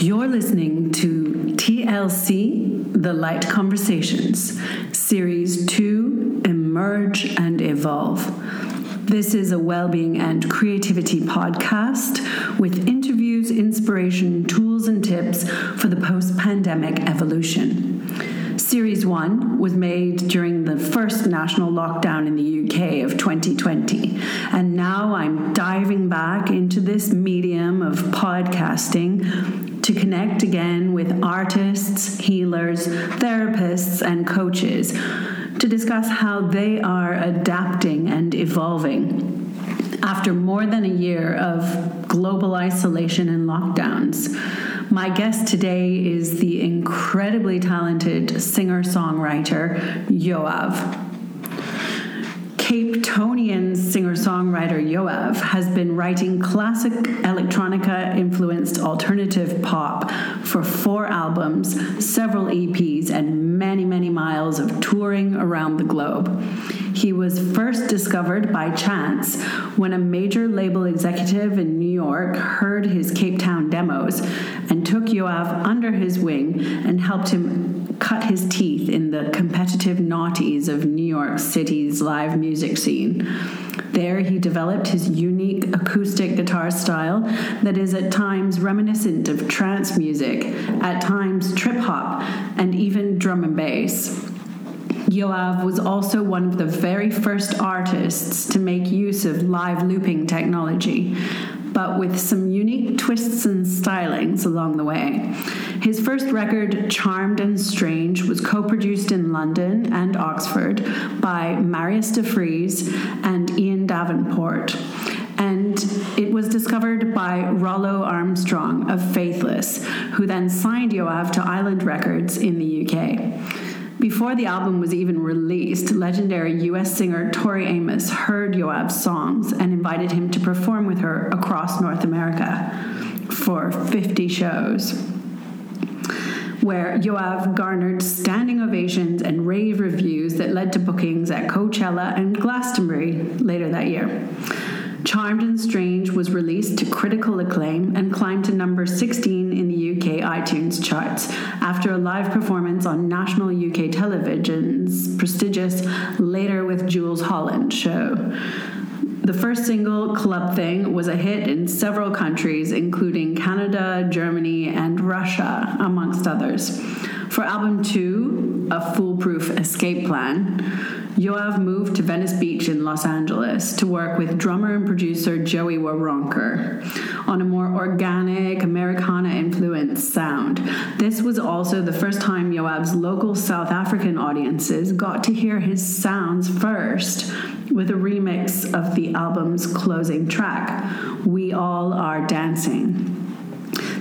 You're listening to TLC The Light Conversations, Series 2 Emerge and Evolve. This is a well-being and creativity podcast with interviews, inspiration, tools, and tips for the post-pandemic evolution. Series 1 was made during the first national lockdown in the UK of 2020. And now I'm diving back into this medium of podcasting to connect again with artists, healers, therapists, and coaches to discuss how they are adapting and evolving after more than a year of global isolation and lockdowns. My guest today is the incredibly talented singer songwriter Yoav. Cape Tonian singer songwriter Yoav has been writing classic electronica influenced alternative pop for four albums, several EPs, and many, many miles of touring around the globe. He was first discovered by chance when a major label executive in New York heard his Cape Town demos and took Yoav under his wing and helped him cut his teeth in the competitive naughties of New York City's live music scene. There, he developed his unique acoustic guitar style that is at times reminiscent of trance music, at times trip hop, and even drum and bass. Yoav was also one of the very first artists to make use of live looping technology, but with some unique twists and stylings along the way. His first record, Charmed and Strange, was co produced in London and Oxford by Marius de Vries and Ian Davenport and it was discovered by Rollo Armstrong of Faithless, who then signed Yoav to Island Records in the UK. Before the album was even released, legendary US singer Tori Amos heard Yoav's songs and invited him to perform with her across North America for 50 shows where Yoav garnered standing ovations and rave reviews that led to bookings at Coachella and Glastonbury later that year. Charmed and Strange was released to critical acclaim and climbed to number 16 in UK iTunes charts after a live performance on national UK television's prestigious Later with Jools Holland show. The first single, Club Thing, was a hit in several countries, including Canada, Germany, and Russia, amongst others. For album two, A Foolproof Escape Plan, Yoav moved to Venice Beach in Los Angeles to work with drummer and producer Joey Waronker on a more organic, Americana influenced sound. This was also the first time Yoav's local South African audiences got to hear his sounds first with a remix of the album's closing track, We All Are Dancing.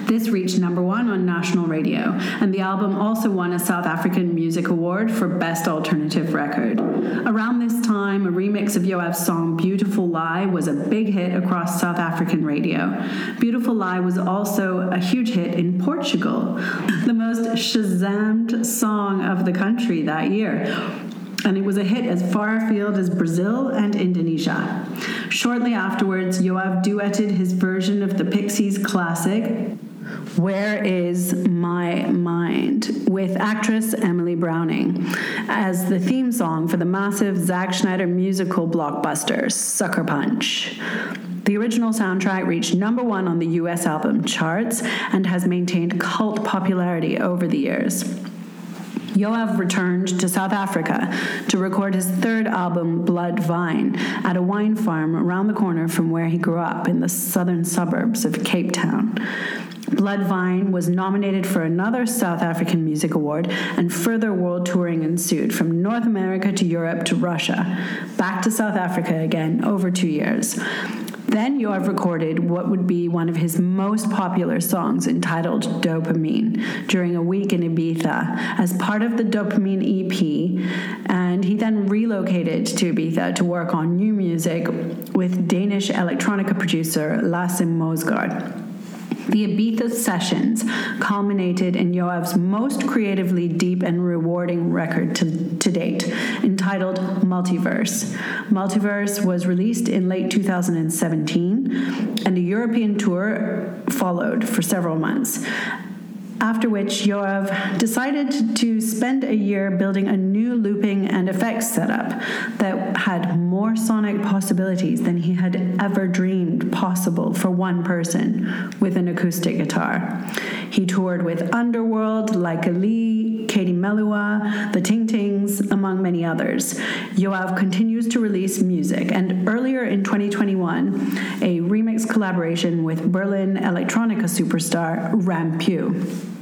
This reached number one on national radio, and the album also won a South African Music Award for Best Alternative Record. Around this time, a remix of Yoav's song Beautiful Lie was a big hit across South African radio. Beautiful Lie was also a huge hit in Portugal, the most Shazammed song of the country that year and it was a hit as far afield as Brazil and Indonesia. Shortly afterwards, Yoav duetted his version of the Pixies classic, where is My Mind with actress Emily Browning as the theme song for the massive Zack Snyder musical blockbuster Sucker Punch. The original soundtrack reached number one on the US album charts and has maintained cult popularity over the years. Yoav returned to South Africa to record his third album, Blood Vine, at a wine farm around the corner from where he grew up in the southern suburbs of Cape Town. Bloodvine was nominated for another South African Music Award, and further world touring ensued from North America to Europe to Russia, back to South Africa again over two years. Then Yoav recorded what would be one of his most popular songs entitled Dopamine during a week in Ibiza as part of the Dopamine EP, and he then relocated to Ibiza to work on new music with Danish electronica producer Lasse Mosegaard. The Ibiza sessions culminated in Yoav's most creatively deep and rewarding record to, to date, entitled Multiverse. Multiverse was released in late 2017, and a European tour followed for several months. After which, Yoav decided to spend a year building a new looping and effects setup that had more sonic possibilities than he had ever dreamed possible for one person with an acoustic guitar. He toured with Underworld, Lykke Li, Katie Melua, The Ting Tings, among many others. Yoav continues to release music, and earlier in 2021, a remix collaboration with Berlin electronica superstar Rampue.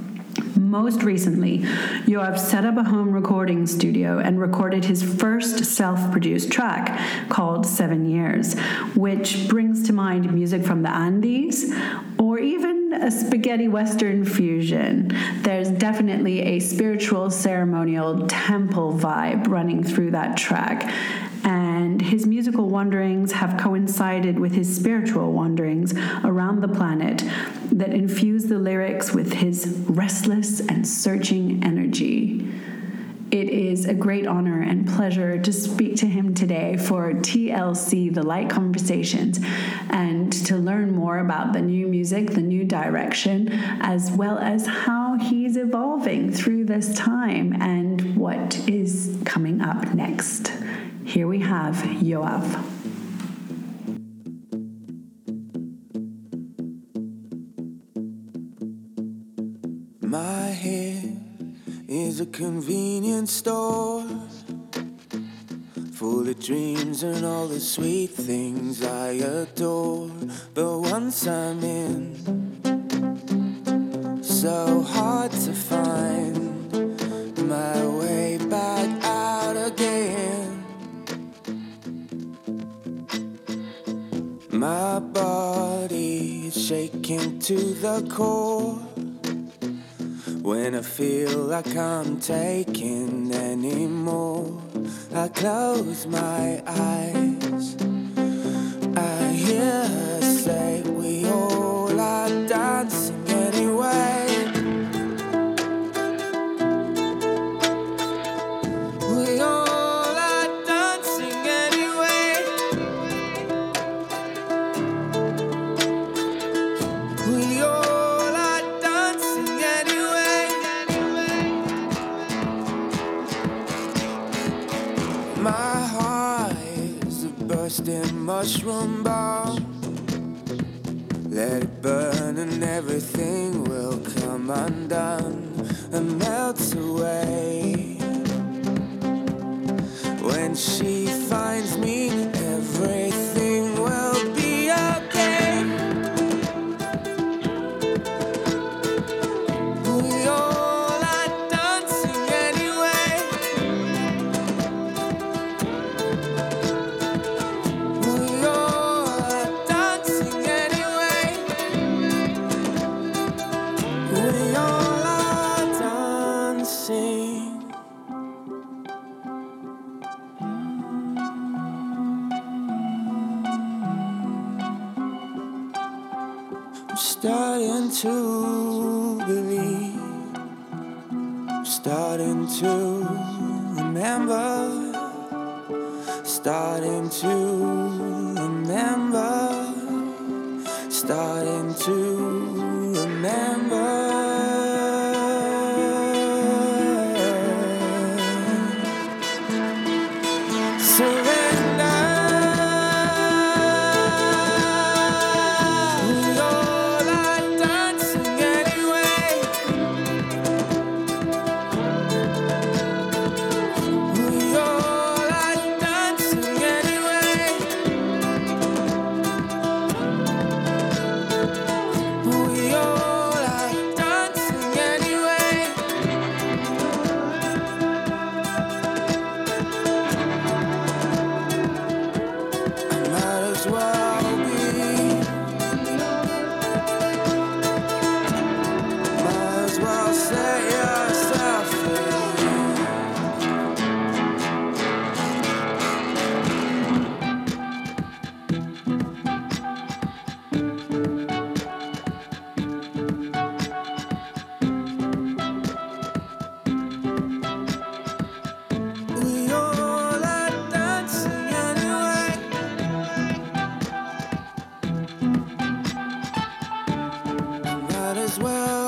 Most recently, Yoav set up a home recording studio and recorded his first self produced track called Seven Years, which brings to mind music from the Andes or even a spaghetti western fusion. There's definitely a spiritual, ceremonial temple vibe running through that track and his musical wanderings have coincided with his spiritual wanderings around the planet that infuse the lyrics with his restless and searching energy. It is a great honor and pleasure to speak to him today for TLC, the Light Conversations, and to learn more about the new music, the new direction, as well as how he's evolving through this time and what is coming up next. Here we have Yoav. My head is a convenience store full of dreams and all the sweet things I adore. But once I'm in, so hard to find shaking to the core when I feel like I'm taking anymore. I close my eyes. I hear her say we all are dancing anyway. And everything will come undone and melt away. When she finds me,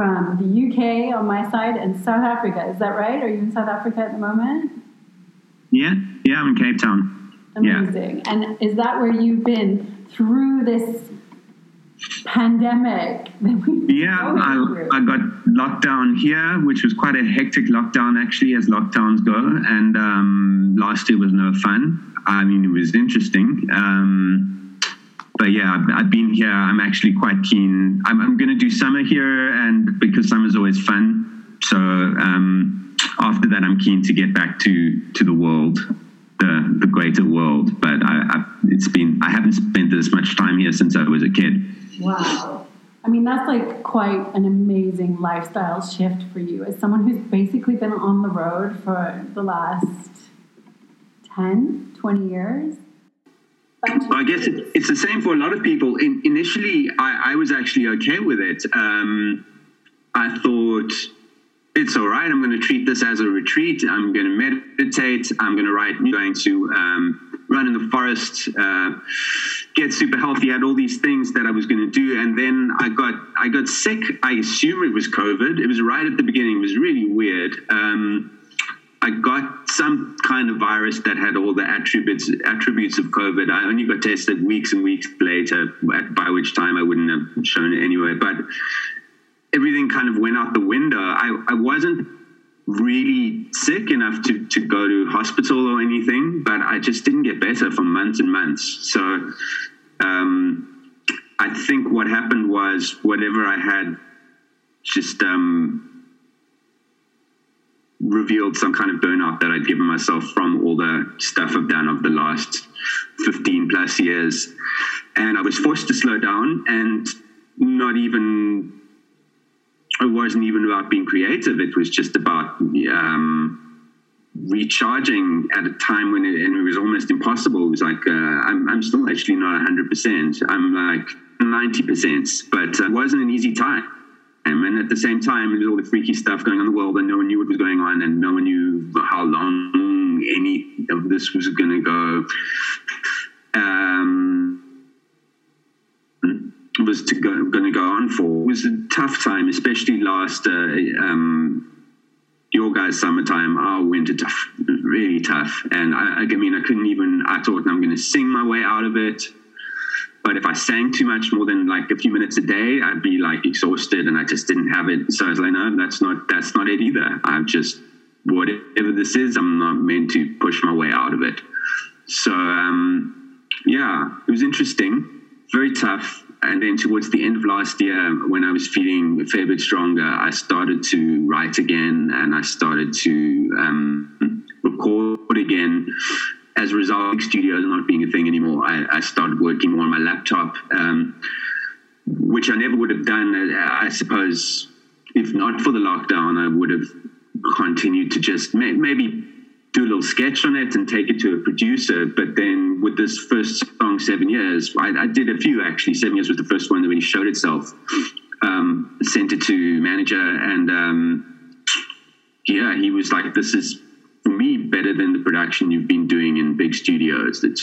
from the UK on my side and South Africa. Is that right? Are you in South Africa at the moment? Yeah, yeah, I'm in Cape Town. Amazing. Yeah. And is that where you've been through this pandemic yeah I, I, got locked down here which was quite a hectic lockdown actually as lockdowns go and um, last year was no fun i mean it was interesting um, but yeah I've, I've, been here. I'm actually quite keen. I'm, I'm going to do summer here and because summer's always fun. So um, after that i'm keen to get back to to the world the, the greater world. But I, I, it's been i haven't spent this much time here since i was a kid. Wow. I mean, that's like quite an amazing lifestyle shift for you. As someone who's basically been on the road for the last 10, 20 years. I guess it's the same for a lot of people. In, initially, I, I, was actually okay with it. Um, I thought it's all right. I'm going to treat this as a retreat. I'm going to meditate. I'm going to write. I'm going to um, run in the forest, uh, get super healthy. I had all these things that I was going to do, and then I got I got sick. I assume it was COVID. It was right at the beginning. It was really weird. Um, I got some kind of virus that had all the attributes attributes of COVID. I only got tested weeks and weeks later, by which time I wouldn't have shown it anyway. But everything kind of went out the window. I, I wasn't really sick enough to, to go to hospital or anything, but I just didn't get better for months and months. So um, I think what happened was whatever I had just um, revealed some kind of burnout that I'd given myself from all the stuff I've done over the last 15 plus years. And I was forced to slow down and not even it wasn't even about being creative. It was just about um, recharging at a time when it, and it was almost impossible. It was like, uh, I'm, I'm still actually not 100%. I'm like 90%, but it wasn't an easy time. And at the same time, there's all the freaky stuff going on in the world, and no one knew what was going on, and no one knew how long any of this was going to go. Um, was to go, going to go on for it was a tough time, especially last uh, um, your guys' summertime, our winter tough, really tough. And I, I mean, I couldn't even. I thought I'm going to sing my way out of it, but if I sang too much more than like a few minutes a day, I'd be like exhausted, and I just didn't have it. So I was like, no, that's not that's not it either. I'm just whatever this is, I'm not meant to push my way out of it. So um, yeah, it was interesting, very tough and then towards the end of last year, when I was feeling a fair bit stronger, I started to write again and I started to um, record again. As a result, studios not being a thing anymore, I, I started working more on my laptop, um, which I never would have done. I suppose if not for the lockdown, I would have continued to just may, maybe do a little sketch on it and take it to a producer. But then with this first song, Seven Years, I, I did a few actually. Seven Years was the first one that really showed itself. Um, sent it to manager, and um, yeah, he was like, "This is better than the production you've been doing in big studios. It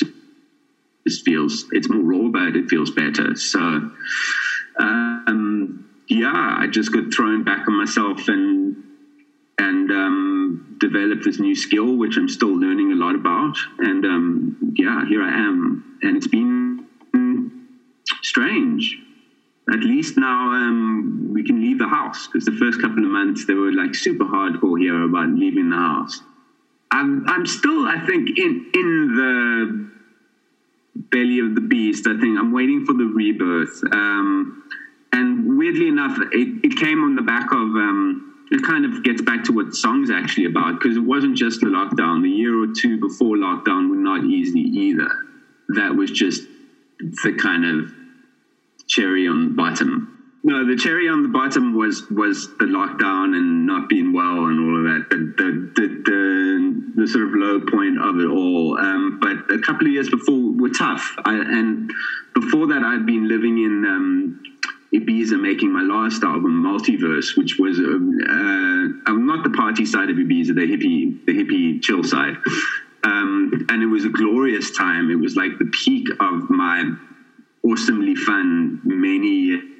just feels it's more raw, but it feels better." So. Um, yeah, I just got thrown back on myself and and um, developed this new skill, which I'm still learning a lot about. And um, yeah, here I am. And it's been strange. At least now um, we can leave the house because the first couple of months they were like super hardcore here about leaving the house. I'm, I'm still, I think, in in the belly of the beast. I think I'm waiting for the rebirth. Um, and weirdly enough, it, it came on the back of um, it kind of gets back to what song's actually about because it wasn't just the lockdown. The year or two before lockdown were not easy either. That was just the kind of cherry on the bottom. No, the cherry on the bottom was was the lockdown and not being well and all of that. The the the, the, the sort of low point of it all. Um, but a couple of years before were tough. I, and before that, I'd been living in. Um, Ibiza making my last album, Multiverse, which was um, uh, not the party side of Ibiza, the hippie, the hippie chill side. Um, and it was a glorious time. It was like the peak of my awesomely fun many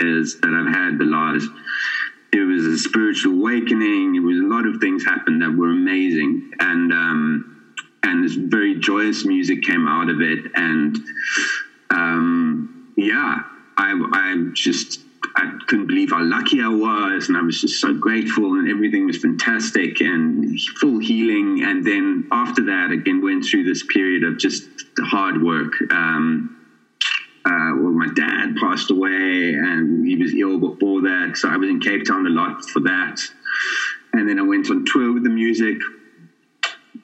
years that I've had the last. It was a spiritual awakening. It was a lot of things happened that were amazing, and um, and this very joyous music came out of it, and um, yeah, I I just I couldn't believe how lucky I was, and I was just so grateful, and everything was fantastic and full healing. And then after that, again, went through this period of just hard work. Um, uh, well, my dad passed away, and he was ill before that, so I was in Cape Town a lot for that. And then I went on tour with the music,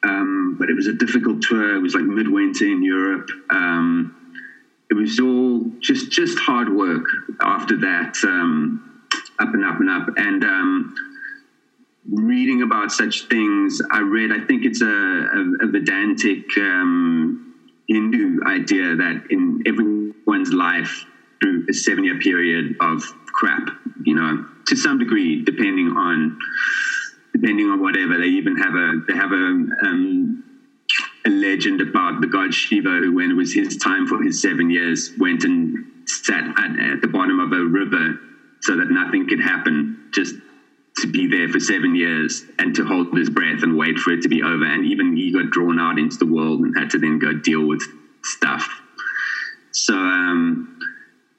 um, but it was a difficult tour. It was like midwinter in Europe. Um, it was all just just hard work after that um, up and up and up and um, reading about such things i read i think it's a, a, a vedantic um, hindu idea that in everyone's life through a seven year period of crap you know to some degree depending on depending on whatever they even have a they have a um, a legend about the god Shiva, who, when it was his time for his seven years, went and sat at, at the bottom of a river so that nothing could happen, just to be there for seven years and to hold his breath and wait for it to be over. And even he got drawn out into the world and had to then go deal with stuff. So, um,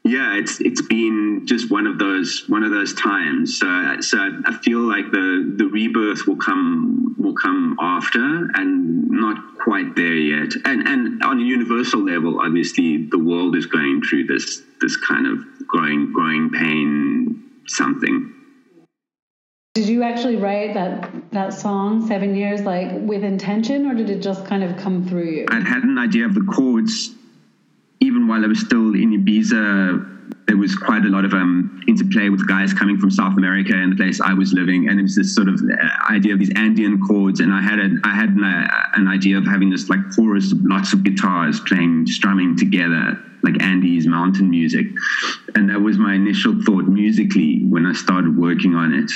yeah, it's it's been just one of those one of those times. So so I feel like the the rebirth will come will come after, and not quite there yet. And and on a universal level, obviously, the world is going through this this kind of growing growing pain something. Did you actually write that that song Seven Years like with intention, or did it just kind of come through you? I'd had an idea of the chords even while I was still in Ibiza, there was quite a lot of um, interplay with guys coming from South America and the place I was living, and it was this sort of uh, idea of these Andean chords. And I had a, I had an, uh, an idea of having this like chorus of lots of guitars playing, strumming together, like Andes mountain music. And that was my initial thought musically when I started working on it.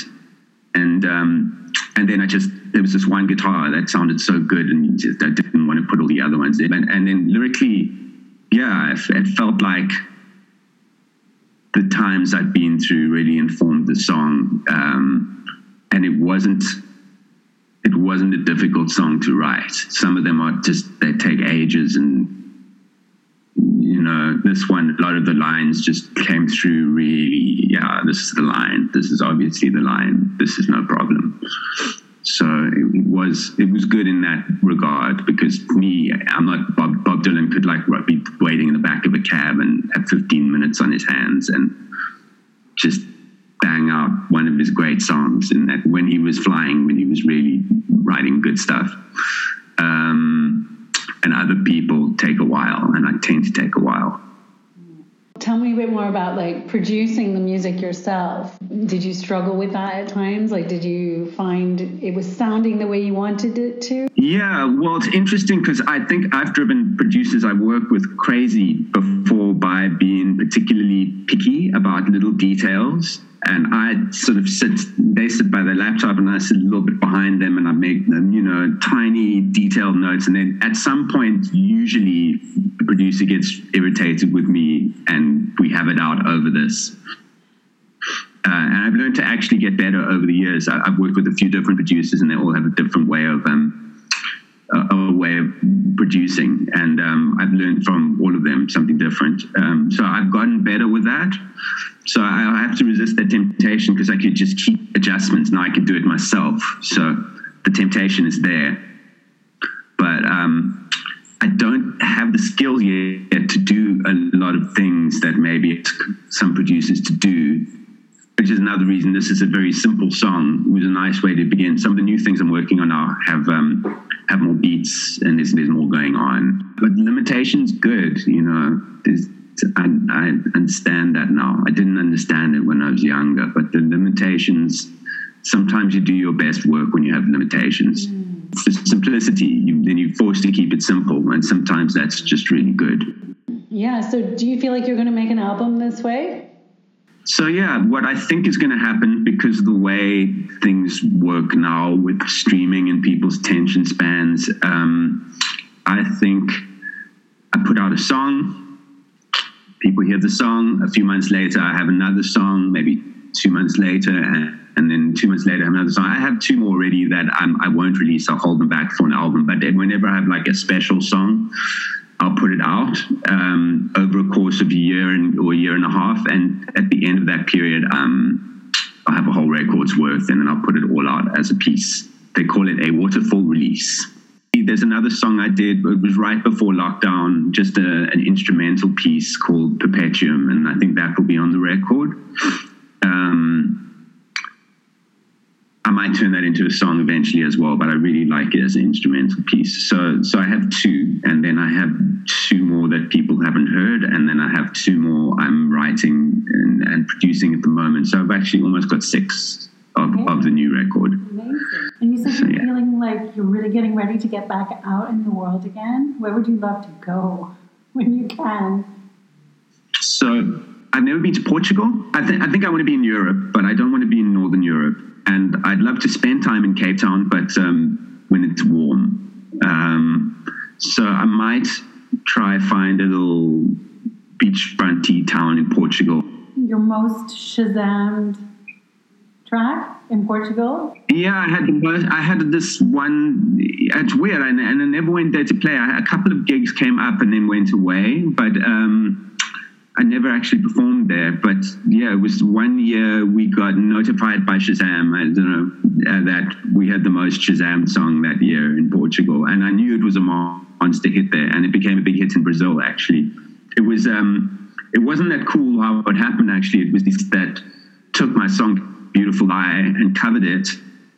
And um, and then I just there was this one guitar that sounded so good, and just, I didn't want to put all the other ones in. And, and then lyrically yeah, it, felt like the times I'd been through really informed the song, um, and it wasn't it wasn't a difficult song to write. Some of them are just they take ages, and you know this one, a lot of the lines just came through really. Yeah, this is the line. This is obviously the line. This is no problem. So it, was it was good in that regard because me, I'm not Bob, Bob Dylan could like be waiting in the back of a cab and have 15 minutes on his hands and just bang out one of his great songs. And that when he was flying, when he was really writing good stuff. Um, and other people take a while, and I tend to take a while. Tell me a bit more about like producing the music yourself. Did you struggle with that at times? Like, did you find it was sounding the way you wanted it to? Yeah, well, it's interesting because I think I've driven producers I work with crazy before by being particularly picky about little details and I sort of sit, they sit by their laptop and I sit a little bit behind them and I make them, you know, tiny detailed notes. And then at some point, usually the producer gets irritated with me and we have it out over this. Uh, and I've learned to actually get better over the years. I, have worked with a few different producers and they all have a different way of, um, a, way of producing. And um, I've learned from all of them something different. Um, so I've gotten better with that. So I have to resist that temptation because I could just keep adjustments. Now I could do it myself. So the temptation is there. But um, I don't have the skill yet to do a lot of things that maybe some producers to do, which is another reason this is a very simple song. It was a nice way to begin. Some of the new things I'm working on now have um, have more beats and there's, there's more going on. But limitations, good. You know, there's I, I understand that now. I didn't understand it when I was younger, but the limitations. Sometimes you do your best work when you have limitations. Mm. For simplicity, you, then you're forced to keep it simple, and sometimes that's just really good. Yeah. So, do you feel like you're going to make an album this way? So yeah, what I think is going to happen because of the way things work now with streaming and people's attention spans, um, I think I put out a song. People hear the song. A few months later, I have another song. Maybe two months later, and, and then two months later, I have another song. I have two more already that I'm, I will not release. I'll hold them back for an album. But whenever I have like a special song, I'll put it out um, over a course of a year and, or a year and a half. And at the end of that period, um, I'll have a whole record's worth and then I'll put it all out as a piece. They call it a waterfall release. There's another song I did, it was right before lockdown, just a, an instrumental piece called Perpetuum, and I think that will be on the record. Um, I might turn that into a song eventually as well, but I really like it as an instrumental piece. So, so I have two, and then I have two more that people haven't heard, and then I have two more I'm writing and, and producing at the moment. So I've actually almost got six of, of the new record. Amazing. And you said So, you're yeah. feeling like you're really getting ready to get back out in the world again. Where would you love to go when you can? So I've never been to Portugal. I, th- I think I want to be in Europe, but I don't want to be in Northern Europe. And I'd love to spend time in Cape Town, but um, when it's warm. Um, so I might try find a little beachfront tea town in Portugal. Your most Shazammed track in Portugal? Yeah, I had most, I had this one. It's weird, and, and I never went there to play. I, a couple of gigs came up and then went away, but um, I never actually performed there. But yeah, it was one year we got notified by Shazam. I don't know uh, that we had the most Shazam song that year in Portugal, and I knew it was a monster hit there, and it became a big hit in Brazil. Actually, it was. Um, it wasn't that cool how it happened. Actually, it was this that took my song "Beautiful Lie" and covered it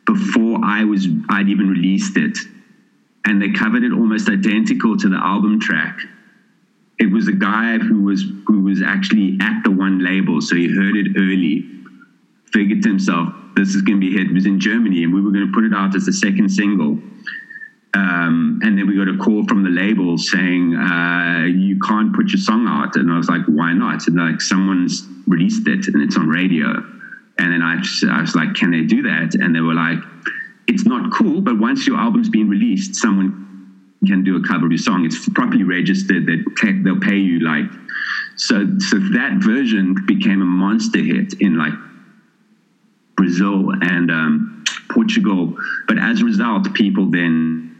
before I was I'd even released it, and they covered it almost identical to the album track. It was a guy who was who was actually at the one label, so he heard it early, figured to himself, "This is going to be hit." It was in Germany, and we were going to put it out as the second single. Um, and then we got a call from the label saying uh, you can't put your song out, and I was like, "Why not?" And like someone's released it and it's on radio, and then I, just, I was like, "Can they do that?" And they were like, "It's not cool, but once your album's been released, someone can do a cover of your song. It's properly registered. They ta- they'll pay you like." So so that version became a monster hit in like Brazil and um, Portugal. But as a result, people then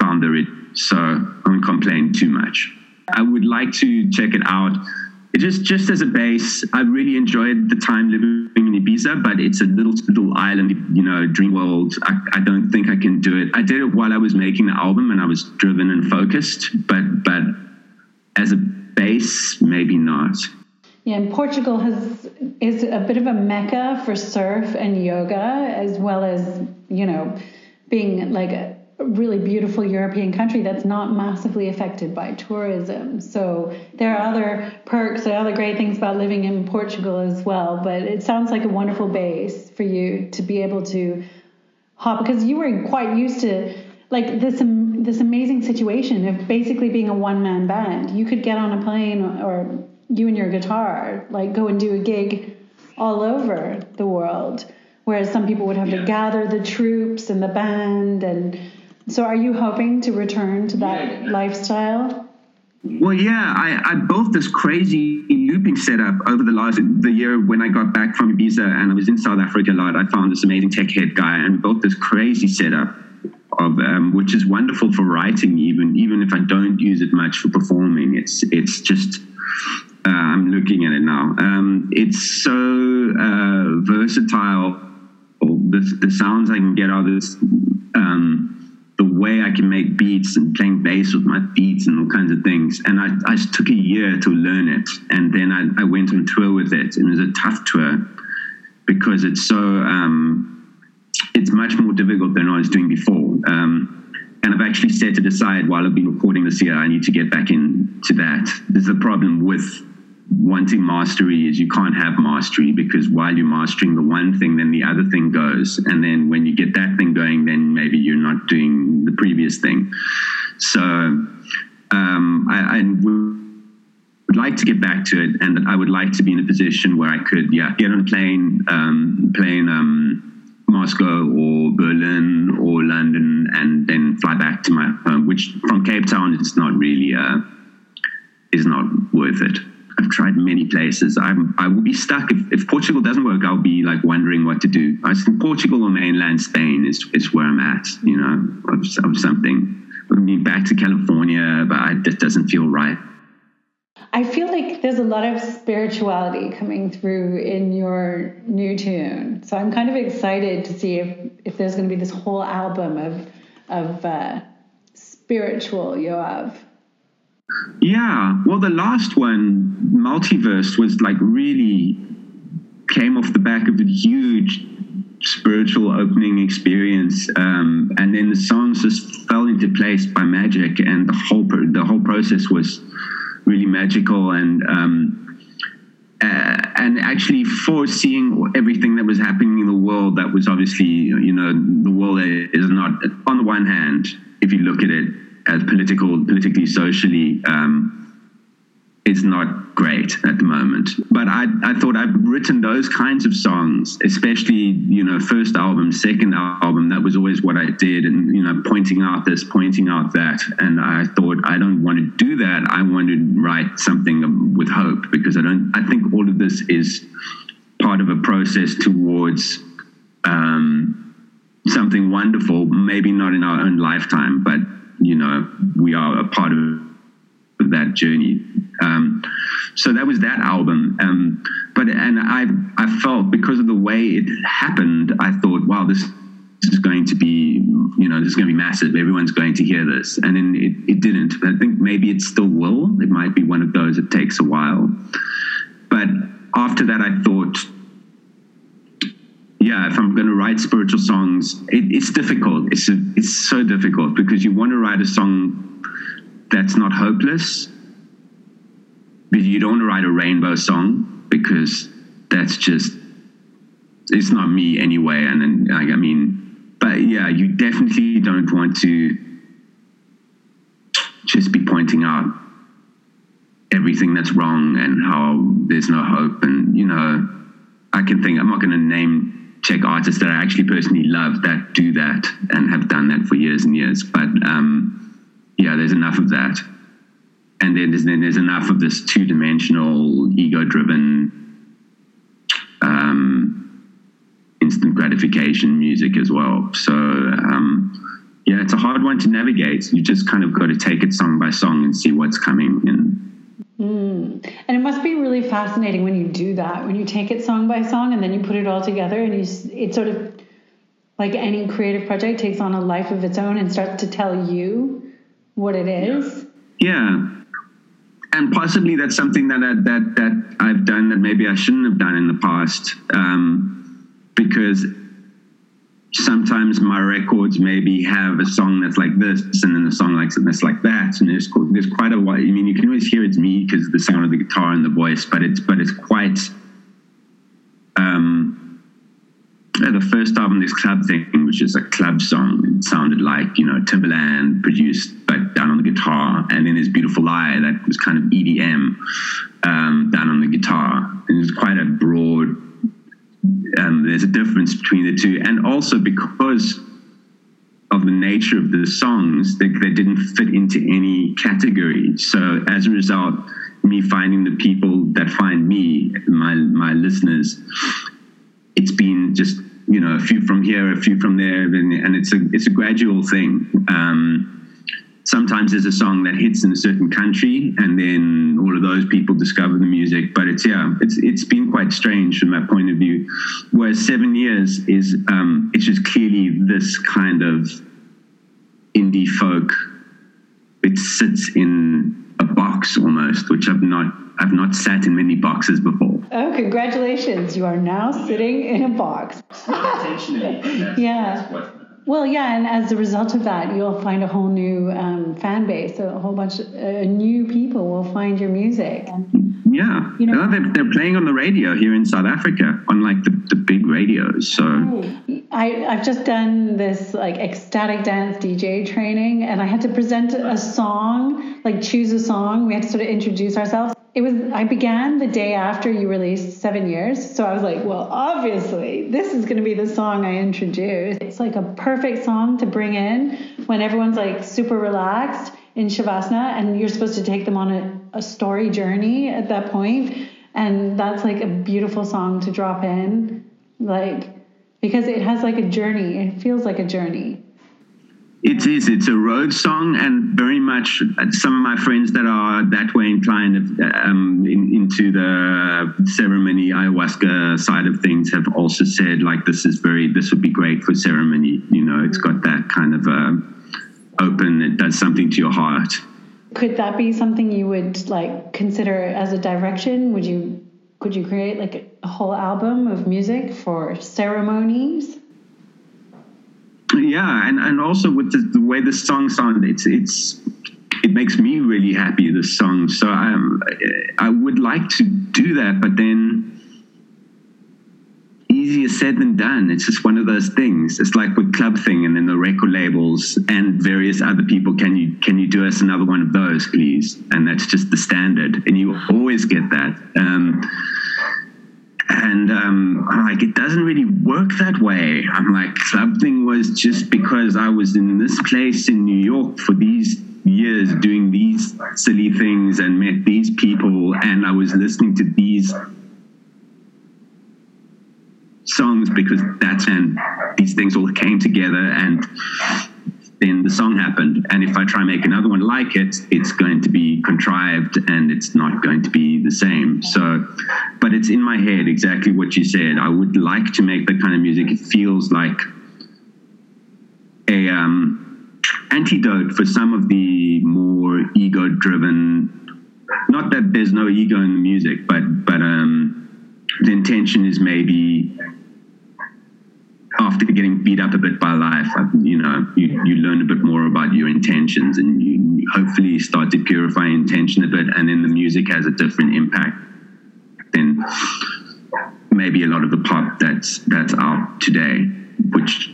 found it. So I won't complain too much. I would like to check it out. Just just as a base, I really enjoyed the time living in Ibiza, but it's a little little island, you know, dream world. I, I don't think I can do it. I did it while I was making the album, and I was driven and focused. But but as a base, maybe not. Yeah, and Portugal has is a bit of a mecca for surf and yoga, as well as you know, being like a really beautiful European country that's not massively affected by tourism. So there are other perks, are other great things about living in Portugal as well. But it sounds like a wonderful base for you to be able to hop because you were quite used to like this um, this amazing situation of basically being a one man band. You could get on a plane or you and your guitar like go and do a gig all over the world whereas some people would have to gather the troops and the band and so are you hoping to return to that lifestyle Well, yeah, I, I built this crazy looping setup over the last the year when I got back from Ibiza and I was in South Africa a lot. I found this amazing tech head guy and built this crazy setup of um, which is wonderful for writing. Even even if I don't use it much for performing, it's it's just. Uh, I'm looking at it now. Um, it's so uh, versatile. The, the sounds I can get out of this. Um, the way I can make beats and playing bass with my feet and all kinds of things. And I, I took a year to learn it. And then I, I went on tour with it. And it was a tough tour because it's so, um, it's much more difficult than I was doing before. Um, and I've actually set it aside while I've been recording this year. I need to get back into that. There's a problem with wanting mastery is you can't have mastery because while you're mastering the one thing, then the other thing goes. And then when you get that thing going, then maybe you're not doing the previous thing. So um, I, I would like to get back to it, and I would like to be in a position where I could, yeah, get on a plane, um, plane, um, Moscow or Berlin or London and then fly back to my home, which from Cape Town it's not really uh, is not worth it. I've tried many places. I'm, I will be stuck if, if Portugal doesn't work. I'll be like wondering what to do. I think Portugal or mainland Spain is, is where I'm at. You know, of, of something. I mean, back to California, but I, that doesn't feel right. I feel like there's a lot of spirituality coming through in your new tune. So I'm kind of excited to see if, if there's going to be this whole album of of uh, spiritual Yoav. Yeah, well, the last one, Multiverse, was like really came off the back of a huge spiritual opening experience, um, and then the songs just fell into place by magic, and the whole the whole process was really magical and. Um, uh, and actually foreseeing everything that was happening in the world that was obviously you know the world is not on the one hand if you look at it as political, politically, socially, um, is not great at the moment. But I, I thought I've written those kinds of songs, especially, you know, first album, second album, that was always what I did. And, you know, pointing out this, pointing out that. And I thought, I don't want to do that. I want to write something with hope because I don't, I think all of this is part of a process towards, um, something wonderful, maybe not in our own lifetime, but you know, we are a part of that journey. Um, so that was that album. Um, but and I I felt because of the way it happened, I thought, wow, this, is going to be you know this is going to be massive. Everyone's going to hear this, and then it, it didn't. I think maybe it still will. It might be one of those It takes a while. But after that, I thought yeah, if I'm going to write spiritual songs, it, it's difficult. It's a, it's so difficult because you want to write a song that's not hopeless, but you don't want to write a rainbow song because that's just it's not me anyway. And then like I mean, but yeah, you definitely don't want to just be pointing out everything that's wrong and how there's no hope and you know I can think I'm not going to name check artists that I actually personally love that do that and have done that for years and years. But um, yeah, there's enough of that. And then there's, then there's enough of this two dimensional, ego driven, um, instant gratification music as well. So, um, yeah, it's a hard one to navigate. You just kind of got to take it song by song and see what's coming. And. And it must be really fascinating when you do that, when you take it song by song and then you put it all together and you, it sort of, like any creative project, takes on a life of its own and starts to tell you what it is. Yeah. And possibly that's something that, I, that, that I've done that maybe I shouldn't have done in the past. Um, because sometimes my records maybe have a song that's like this and then a song like that's like that and there's there's quite a while. I mean you can always hear it's me because the sound of the guitar and the voice but it's but it's quite um the first album this club thing which is a club song it sounded like you know Timbaland produced but down on the guitar and then there's Beautiful Lie that was kind of EDM um, down on the guitar and it's quite a broad um, there's a difference between the two, and also because of the nature of the songs, they, they didn't fit into any category. So as a result, me finding the people that find me, my my listeners, it's been just you know a few from here, a few from there, and, and it's a it's a gradual thing. Um, sometimes there's a song that hits in a certain country and then all of those people discover the music. But it's yeah it's it's been quite strange from that point of view. Whereas seven years is um, it's just clearly this kind of indie folk. It sits in a box almost which i've not i've not sat in many boxes before. Oh congratulations. You are now sitting in a box. Intentionally. yeah well, yeah, and as a result of that, you'll find a whole new um, fan base. A whole bunch of uh, new people will find your music. yeah, you know, they're, they're, playing on the radio here in South Africa, on like the, the big radios. So I, I've just done this like ecstatic dance DJ training, and I had to present a song, like choose a song. We had to sort of introduce ourselves it was I began the day after you released Seven Years. So I was like, well, obviously, this is going to be the song I introduce. It's like a perfect song to bring in when everyone's like super relaxed in Shavasana and you're supposed to take them on a, a story journey at that point. And that's like a beautiful song to drop in. Like, because it has like a journey. It feels like a journey. It is. It's a road song, and very much some of my friends that are that way inclined um, in, into the ceremony ayahuasca side of things have also said like this is very this would be great for ceremony. You know, it's got that kind of uh, open. It does something to your heart. Could that be something you would like consider as a direction? Would you could you create like a whole album of music for ceremonies? yeah and and also with the, the way the song sounds it's it's it makes me really happy this song. So i i would like to do that but then easier said than done. It's just one of those things. It's like with club thing and then the record labels and various other people. Can you can you do us another one of those please? And that's just the standard. And you always get that. Um, and um, I'm like, it doesn't really work that way. I'm like, something was just because I was in this place in New York for these years doing these silly things and met these people, and I was listening to these songs because that's and these things all came together and then the song happened. And if I try and make another one like it, it's going to be contrived and it's not going to be the same. So, but it's in my head exactly what you said. I would like to make that kind of music it feels like a um, antidote for some of the more ego-driven. Not that there's no ego in the music, but but um, the intention is maybe after getting beat up a bit by life, you know, you, you learn a bit more about your intentions and you hopefully start to purify intention a bit. And then the music has a different impact than maybe a lot of the pop that's, that's out today, which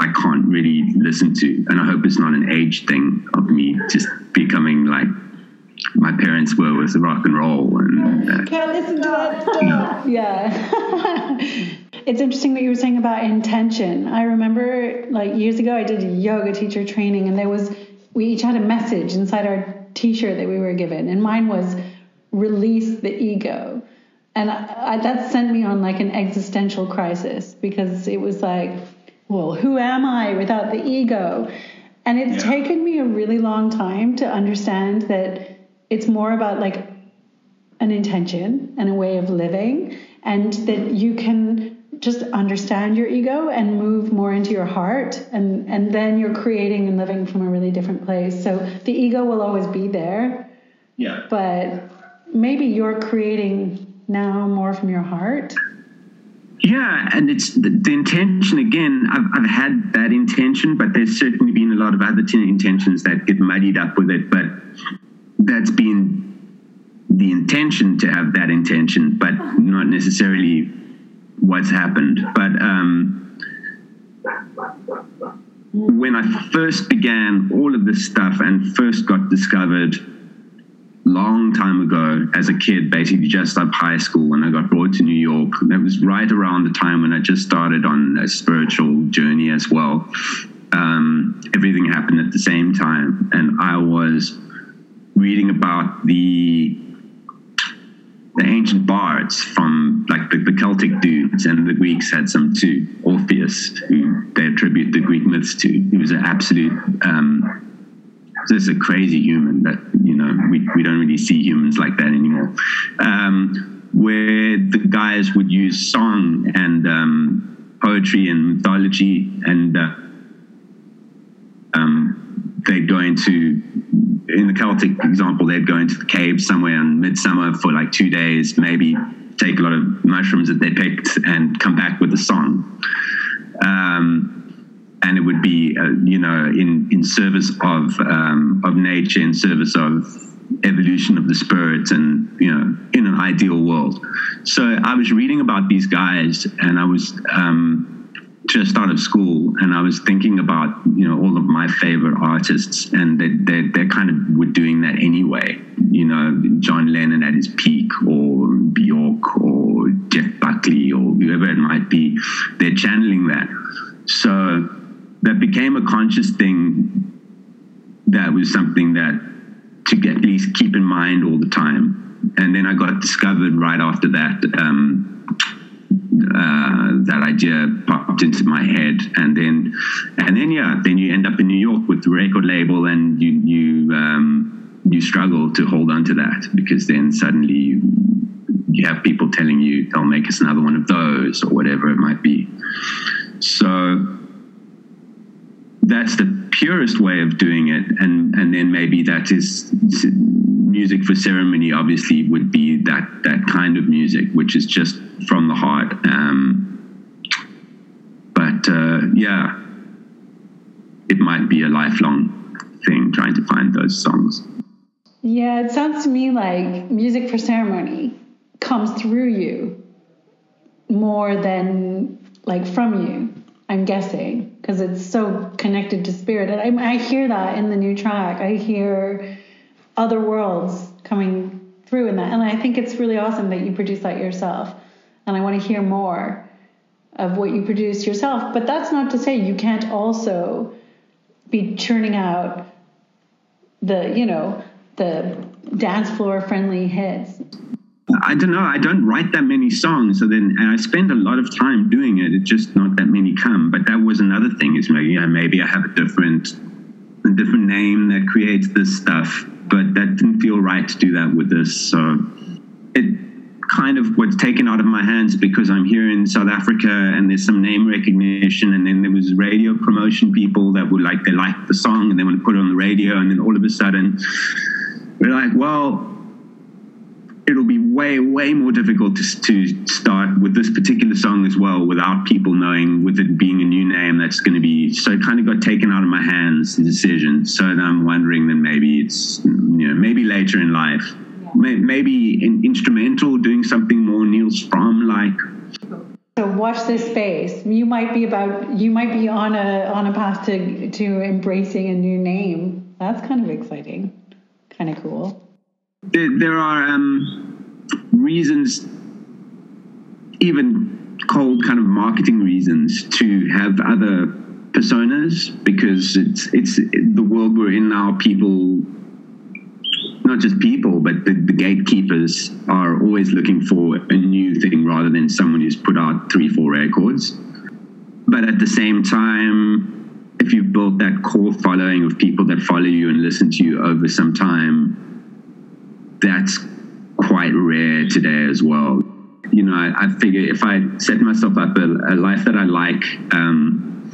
I can't really listen to. And I hope it's not an age thing of me just becoming like my parents were with rock and roll and uh, can't listen to that stuff. Yeah. It's interesting what you were saying about intention. I remember like years ago I did a yoga teacher training and there was we each had a message inside our t-shirt that we were given and mine was release the ego. And I, I, that sent me on like an existential crisis because it was like, well, who am I without the ego? And it's yeah. taken me a really long time to understand that it's more about like an intention and a way of living and that you can just understand your ego and move more into your heart and and then you're creating and living from a really different place. So the ego will always be there. Yeah. But maybe you're creating now more from your heart. Yeah and it's the, the intention again I've, I've had that intention but there's certainly been a lot of other intentions that get muddied up with it but that's been the intention to have that intention but not necessarily what's happened. But um, when I first began all of this stuff and first got discovered long time ago as a kid, basically just up high school when I got brought to New York. That was right around the time when I just started on a spiritual journey as well. Um, everything happened at the same time, and I was reading about the the ancient bards from like the, the, Celtic dudes, and the Greeks had some too. Orpheus, who they attribute the Greek myths to, he was an absolute. Um, just a crazy human that you know we, we don't really see humans like that anymore. Um, where the guys would use song and um, poetry and mythology, and uh, um, they'd go into in the Celtic example, they'd go into the cave somewhere in midsummer for like two days, maybe take a lot of mushrooms that they picked and come back with a song. Um, and it would be, uh, you know, in, in service of um, of nature, in service of evolution of the spirit, and you know, in an ideal world. So I was reading about these guys, and I was um, just out of school and I was thinking about you know all of my favorite artists and they they, they kind of were doing that anyway you know, John Lennon at his peak or Bjork or Jeff Buckley or whoever it might be. They're channeling that. So that became a conscious thing that was something that to at least keep in mind all the time. And then I got discovered right after that. Um, uh, that idea popped into my head, and then, and then, yeah, then you end up in New York with the record label, and you you um, you struggle to hold on to that because then suddenly you, you have people telling you they'll make us another one of those or whatever it might be. So that's the purest way of doing it. And and then maybe that is music for ceremony obviously would be that that kind of music which is just from the heart. Um, but uh, yeah it might be a lifelong thing trying to find those songs. Yeah it sounds to me like music for ceremony comes through you more than like from you i'm guessing because it's so connected to spirit. And I, I hear that in the new track. I hear other worlds coming through in that. And I think it's really awesome that you produce that yourself. And I want to hear more of what you produce yourself. But that's not to say you can't also be churning out the, you know, the dance floor friendly hits. I don't know. I don't write that many songs, so then I spend a lot of time doing it. It's just not that many come. But that was another thing. Is maybe yeah, maybe I have a different a different name that creates this stuff, but that didn't feel right to do that with this. So it kind of was taken out of my hands because I'm here in South Africa and there's some name recognition, and then there was radio promotion people that would like they liked the song and they want to put it on the radio, and then all of a sudden we're like, well it'll be way way more difficult to, to start with this particular song as well without people knowing with it being a new name that's going to be so it kind of got taken out of my hands the decision. So i'm wondering that maybe it's you know maybe later in life. Yeah. maybe an instrumental doing something more Nils Frahm like. So watch this space. You might be about you might be on a on a path to to embracing a new name. That's kind of exciting. Kind of cool there, there are um, reasons, even cold kind of marketing reasons, to have other personas because it's it's the world we're in now. People, not just people, but the, the gatekeepers are always looking for a new thing rather than someone who's put out three, four records. But at the same time, if you've built that core following of people that follow you and listen to you over some time, that's quite rare today as well. You know, I, I figure if I set myself up a, a life that I like, um,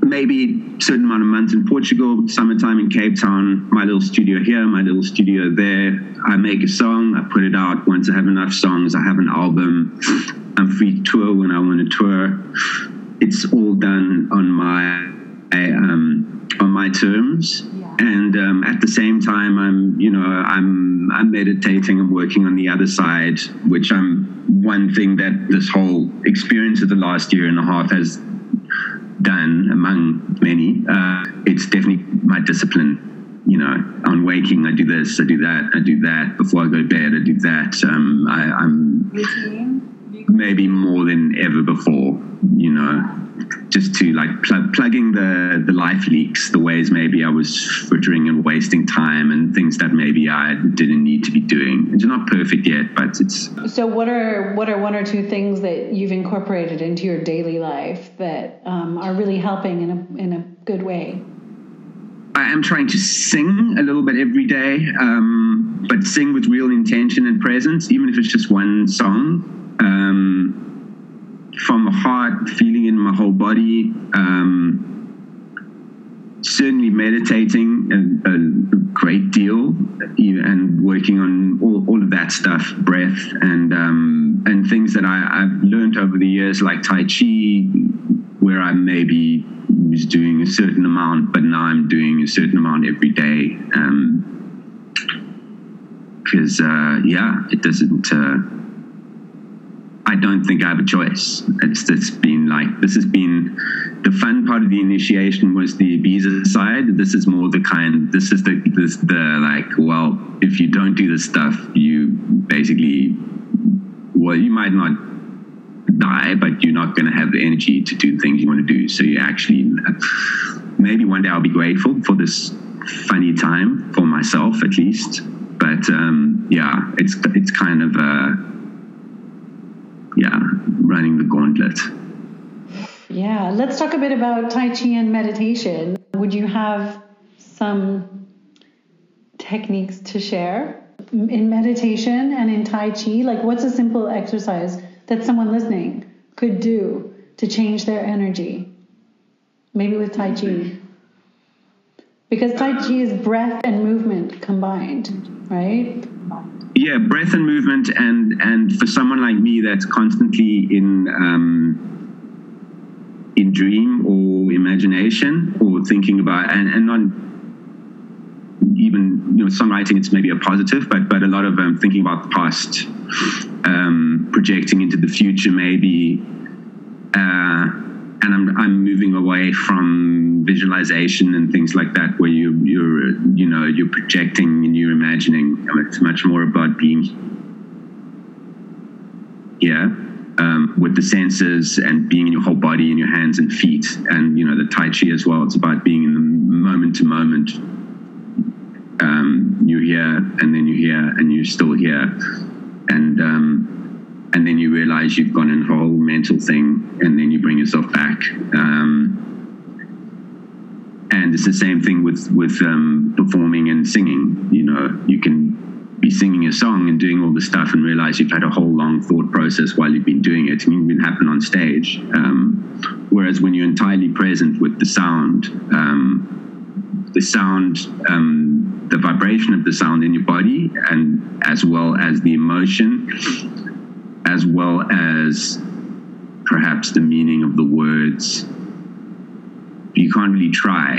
maybe certain amount of months in Portugal, summertime in Cape Town, my little studio here, my little studio there. I make a song, I put it out. Once I have enough songs, I have an album. I'm free to tour when I want to tour. It's all done on my um, on my terms and um, at the same time i'm you know i'm i'm meditating i'm working on the other side which i'm one thing that this whole experience of the last year and a half has done among many uh, it's definitely my discipline you know, on waking, I do this, I do that, I do that. Before I go to bed, I do that. Um, I, I'm maybe more than ever before, you know, just to like plug, plugging the the life leaks, the ways maybe I was frittering and wasting time, and things that maybe I didn't need to be doing. It's not perfect yet, but it's. So, what are what are one or two things that you've incorporated into your daily life that um, are really helping in a in a good way? I am trying to sing a little bit every day, um, but sing with real intention and presence, even if it's just one song. Um, from the heart, feeling in my whole body. Um, certainly meditating a, a, great deal and working on all, all of that stuff, breath and um, and things that I, have learned over the years, like Tai Chi, where I maybe was doing a certain amount, but now I'm doing a certain amount every day. Because um, uh, yeah, it doesn't. Uh, I don't think I have a choice. It's, it's been like this has been the fun part of the initiation was the Ibiza side. This is more the kind. This is the this the like. Well, if you don't do this stuff, you basically, well, you might not die, but you're not going to have the energy to do the things you want to do. So you actually, maybe one day I'll be grateful for this funny time for myself at least. But um, yeah, it's it's kind of uh, yeah, running the gauntlet. Yeah, let's talk a bit about Tai Chi and meditation. Would you have some techniques to share in meditation and in Tai Chi? Like, what's a simple exercise that someone listening could do to change their energy? Maybe with Tai Chi. Because Tai Chi is breath and movement combined, right? Yeah, breath and movement, and and for someone like me that's constantly in um, in dream or imagination or thinking about and, and not even you know songwriting it's maybe a positive but but a lot of um, thinking about the past um, projecting into the future maybe uh, and I'm, I'm moving away from visualization and things like that where you you're you know you're projecting and you're imagining. It's much more about being here um, with the senses and being in your whole body in your hands and feet and you know the tai chi as well. It's about being in the moment to moment. Um, you're here and then you're here and you're still here. And um, and then you realize you've gone in a whole mental thing and then you bring yourself back um, and it's the same thing with with um, performing and singing you know you can be singing a song and doing all the stuff and realize you've had a whole long thought process while you've been doing it. Mean, it happen on stage. Um, whereas when you're entirely present with the sound, um, the sound, um, the vibration of the sound in your body, and as well as the emotion, as well as perhaps the meaning of the words, you can't really try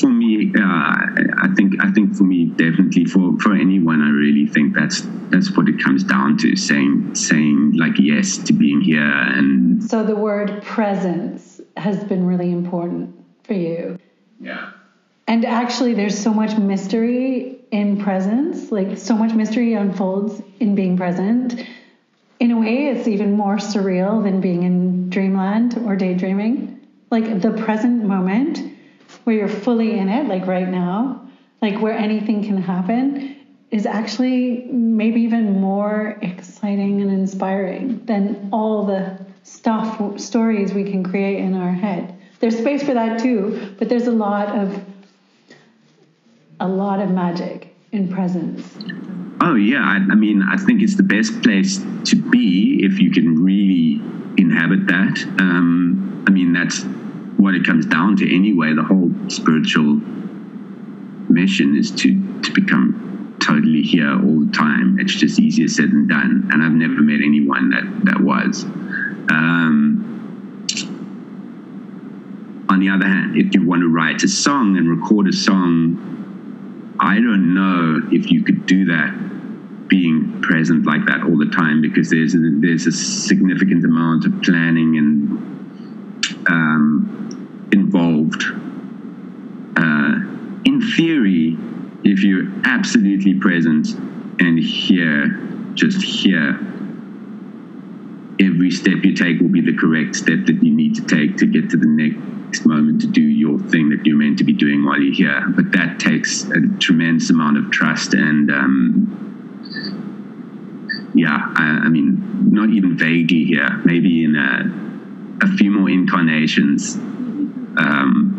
for me, uh, I think I think for me, definitely for, for anyone, I really think that's that's what it comes down to saying saying like yes to being here and. So the word presence has been really important for you. Yeah. And actually, there's so much mystery in presence. Like so much mystery unfolds in being present. In a way, it's even more surreal than being in dreamland or daydreaming. Like the present moment where you're fully in it, like right now, like where anything can happen, is actually maybe even more exciting and inspiring than all the stuff, stories we can create in our head. There's space for that too, but there's a lot of a lot of magic in presence. Oh yeah, I, I mean, I think it's the best place to be if you can really inhabit that. Um, I mean, that's what it comes down to anyway. The whole spiritual mission is to to become totally here all the time. It's just easier said than done, and I've never met anyone that that was. Um, on the other hand, if you want to write a song and record a song, I don't know if you could do that being present like that all the time because there's a, there's a significant amount of planning and um, involved. Uh, in theory, if you're absolutely present and here, just here, every step you take will be the correct step that you need to take to get to the next moment to do your thing that you're meant to be doing while you're here. But that takes a tremendous amount of trust and, um, yeah, I, I, mean, not even vaguely here, maybe in a, a few more incarnations. Um,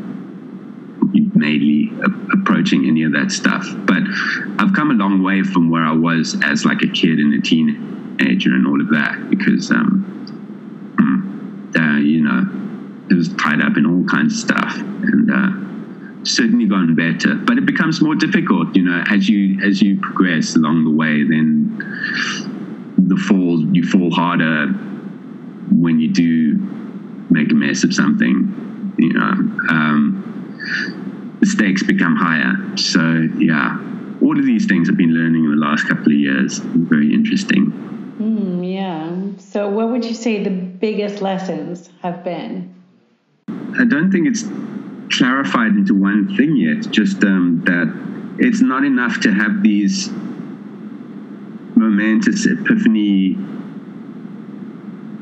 mainly approaching any of that stuff. But I've come a long way from where I was as like a kid and a teenager and all of that because, um, uh, you know, it was tied up in all kinds of stuff and uh, certainly gotten better. But it becomes more difficult, you know, as you as you progress along the way. Then the fall you fall harder when you do make a mess of something, you know. Um, the stakes become higher. So yeah, all of these things I've been learning in the last couple of years. Very interesting. Mm, yeah. So what would you say the biggest lessons have been? I don't think it's clarified into one thing yet. Just um, that it's not enough to have these momentous epiphany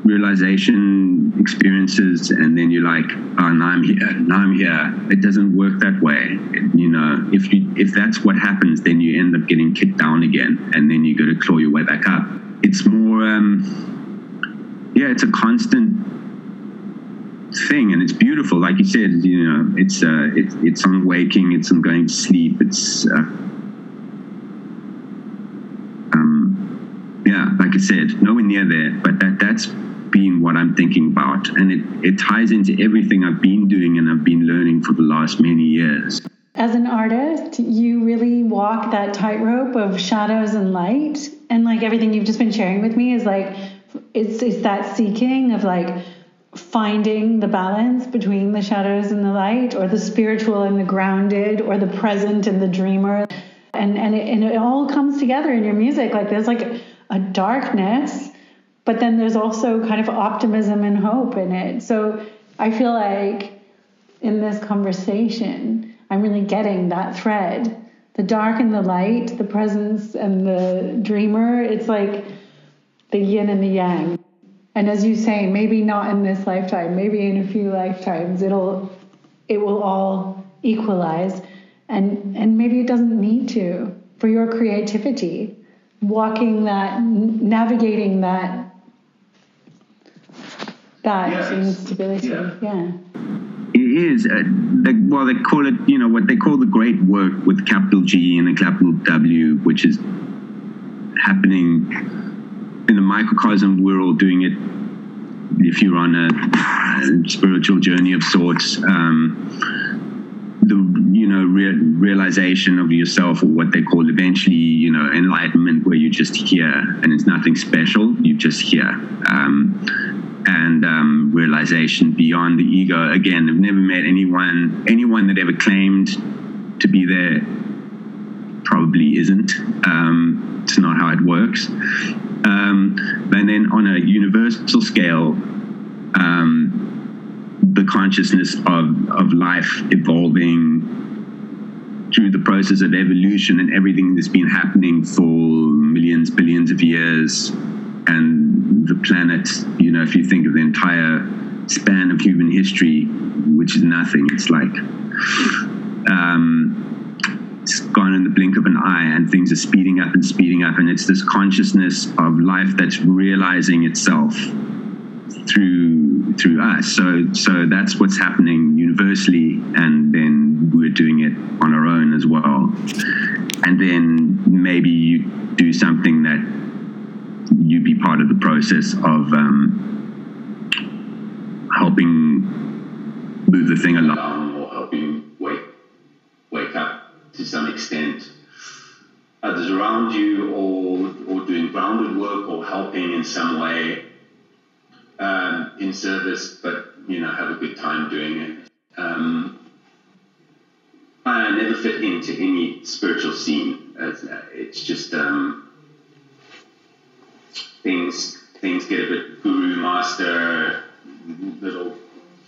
realization experiences and then you're like oh now i'm here now i'm here it doesn't work that way you know if you if that's what happens then you end up getting kicked down again and then you got to claw your way back up it's more um yeah it's a constant thing and it's beautiful. Like you said you know it's uh it, it's on waking it's on going to sleep it's uh, um yeah like i said nowhere near there but that that's been what i'm thinking about and it it ties into everything i've been doing and i've been learning for the last many years. As an artist you really walk that tightrope of shadows and light and like everything you've just been sharing with me is like it's it's that seeking of like finding the balance between the shadows and the light or the spiritual and the grounded or the present and the dreamer. And and it, and it all comes together in your music. Like there's like a darkness but then there's also kind of optimism and hope in it. So i feel like in this conversation i'm really getting that thread. The dark and the light the presence and the dreamer it's like the yin and the yang and as you say maybe not in this lifetime maybe in a few lifetimes it'll it will all equalize and and maybe it doesn't need to for your creativity walking that navigating that that Yes. instability Yeah. yeah It is. Uh, they, well, they call it, you know, what they call the great work with capital G and a capital W, which is happening in the microcosm. We're all doing it. If you're on a, spiritual journey of sorts, um, the you know rea- realization of yourself, or what they call eventually, you know, enlightenment, where you're just here and it's nothing special. You're just here. Um, and um, realization beyond the ego. Again, I've never met anyone anyone that ever claimed to be there. Probably isn't. Um, it's not how it works. Um, and then on a universal scale, um, the consciousness of of life evolving through the process of evolution and everything that's been happening for millions, billions of years, and the planet, you know, if you think of the entire span of human history, which is nothing, it's like um, it's gone in the blink of an eye, and things are speeding up and speeding up, and it's this consciousness of life that's realizing itself through through us. So so that's what's happening universally, and then we're doing it on our own as well. And then maybe you do something that you'd be part of the process of um, helping move the thing along or helping wake wake up to some extent. Others around you or or doing grounded work or helping in some way um, in service but you know have a good time doing it. Um, I never fit into any spiritual scene. It's- just um, things things get a bit guru master little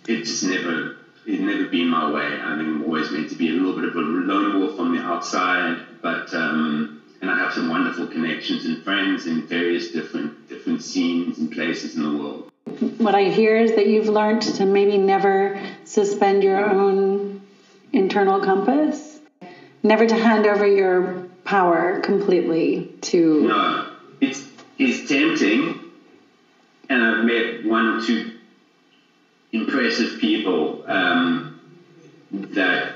it just never it never been my way I think I'm always meant to be a little bit of a lone wolf on the outside but um, and I have some wonderful connections and friends in various different different scenes and places in the world what I hear is that you've learned to maybe never suspend your own internal compass, never to hand over your power completely to. No, it's it's tempting, and I've met one or two impressive people um, that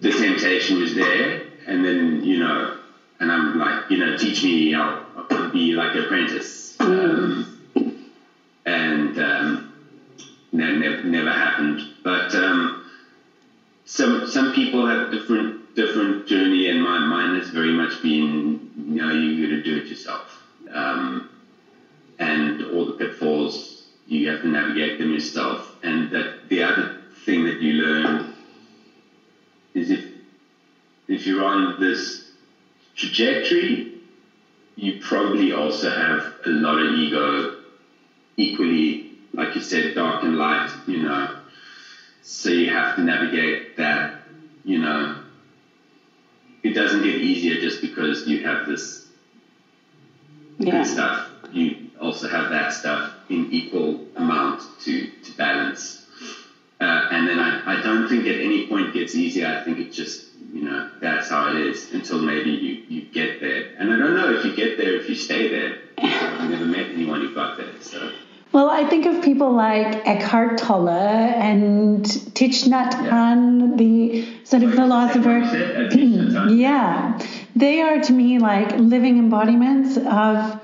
the temptation was there, and then you know, and I'm like, you know, teach me, I'll, be like an apprentice, um, and um, never, never happened. But um, some some people have different different journey, and my mine has very much been, you know, you to do it yourself, um, and all the pitfalls you have to navigate them yourself. And that the other thing that you learn is if if you're on this trajectory, you probably also have a lot of ego, equally, like you said, dark and light, you know so you have to navigate that. You know, it doesn't get easier just because you have this Yeah. good stuff. You also have that stuff in equal amount to, to balance. Uh, and then I, I don't think at any point gets easier. I think it just, you know, that's how it is until maybe you, you get there. And I don't know if you get there, if you stay there. I've never met anyone who got there. So, Well, I think of people like Eckhart Tolle and Thich Nhat Hanh, the sort of philosopher. Uh, Thich Nhat Hanh. Yeah, they are to me like living embodiments of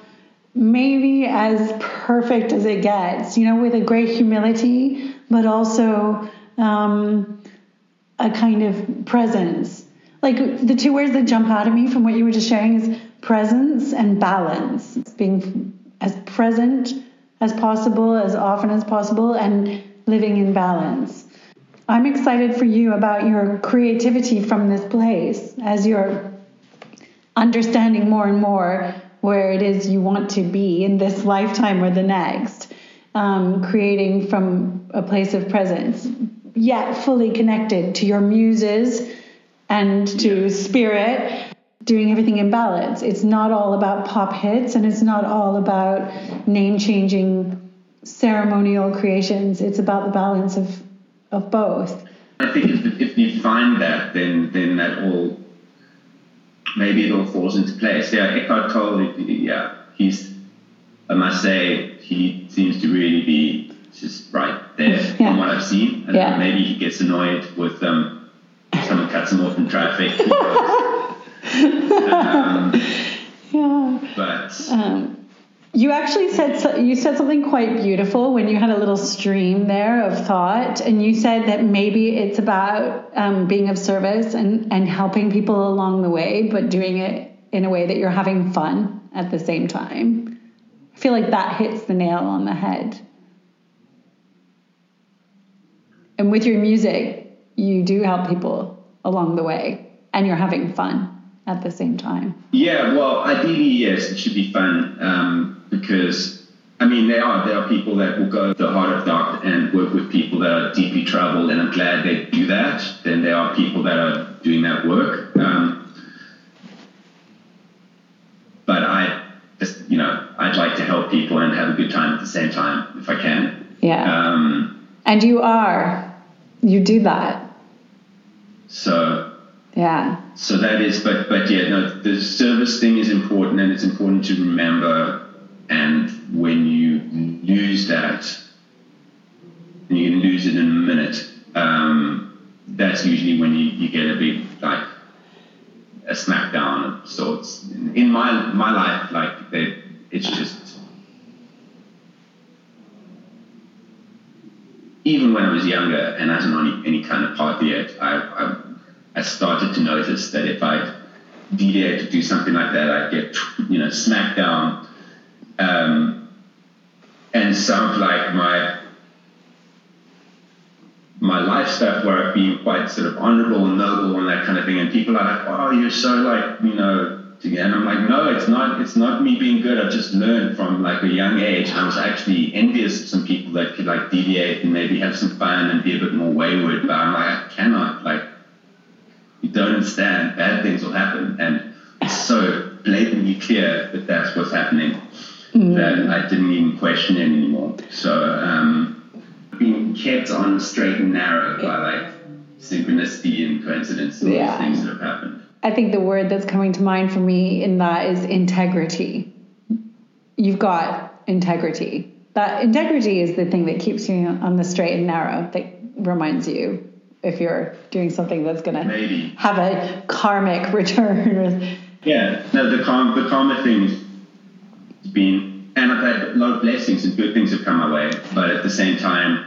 maybe as perfect as it gets, you know, with a great humility, but also um, a kind of presence. Like the two words that jump out at me from what you were just sharing is presence and balance. Being as present as possible, as often as possible, and living in balance. I'm excited for you about your creativity from this place as you're understanding more and more where it is you want to be in this lifetime or the next, um, creating from a place of presence, yet fully connected to your muses and to spirit, doing everything in balance. It's not all about pop hits and it's not all about name changing ceremonial creations. It's about the balance of, of both. I think if, if you find that, then then that all maybe it all falls into place. Yeah, Eckhart Tolle, yeah, he's I must say he seems to really be just right there Yeah. from what I've seen. And Yeah. maybe he gets annoyed with um, someone cuts him off in traffic. Um, Yeah. but Um, you actually said you said something quite beautiful when you had a little stream there of thought, and you said that maybe it's about um, being of service and and helping people along the way, but doing it in a way that you're having fun at the same time. I feel like that hits the nail on the head. And with your music, you do help people along the way, and you're having fun at the same time. Yeah, well, ideally, yes, it should be fun um, because, I mean, there are there are people that will go to the heart of dark and work with people that are deeply troubled, and I'm glad they do that. Then there are people that are doing that work. Um, but I just, you know, I'd like to help people and have a good time at the same time if I can. Yeah. Um, And you are. You do that. so Yeah. So that is, but but yeah, no, the service thing is important, and it's important to remember. And when you lose that, you can lose it in a minute, um, that's usually when you, you get a big like a smackdown of sorts. In, my my life, like they, it's just. Even when I was younger and I wasn't on any, any kind of party yet, I, I I started to notice that if I deviate to do something like that, I'd get, you know, smacked down. Um, and some like my my life stuff where I've been quite sort of honorable and noble and that kind of thing, and people are like, "Oh, you're so like, you know," and I'm like, "No, it's not. It's not me being good. I've just learned from like a young age. I was actually envious of some people that could like deviate and maybe have some fun and be a bit more wayward, but I'm like, I cannot like." you don't understand, bad things will happen. And it's so blatantly clear that that's what's happening that I didn't even question it anymore. So, um, being kept on straight and narrow by like synchronicity and coincidence and all Yeah. these things that have happened. I think the word that's coming to mind for me in that is integrity. You've got integrity. That integrity is the thing that keeps you on the straight and narrow, that reminds you if you're doing something that's going to have a karmic return. Yeah, no, the karma, the karma thing been, and I've had a lot of blessings and good things have come my way, but at the same time,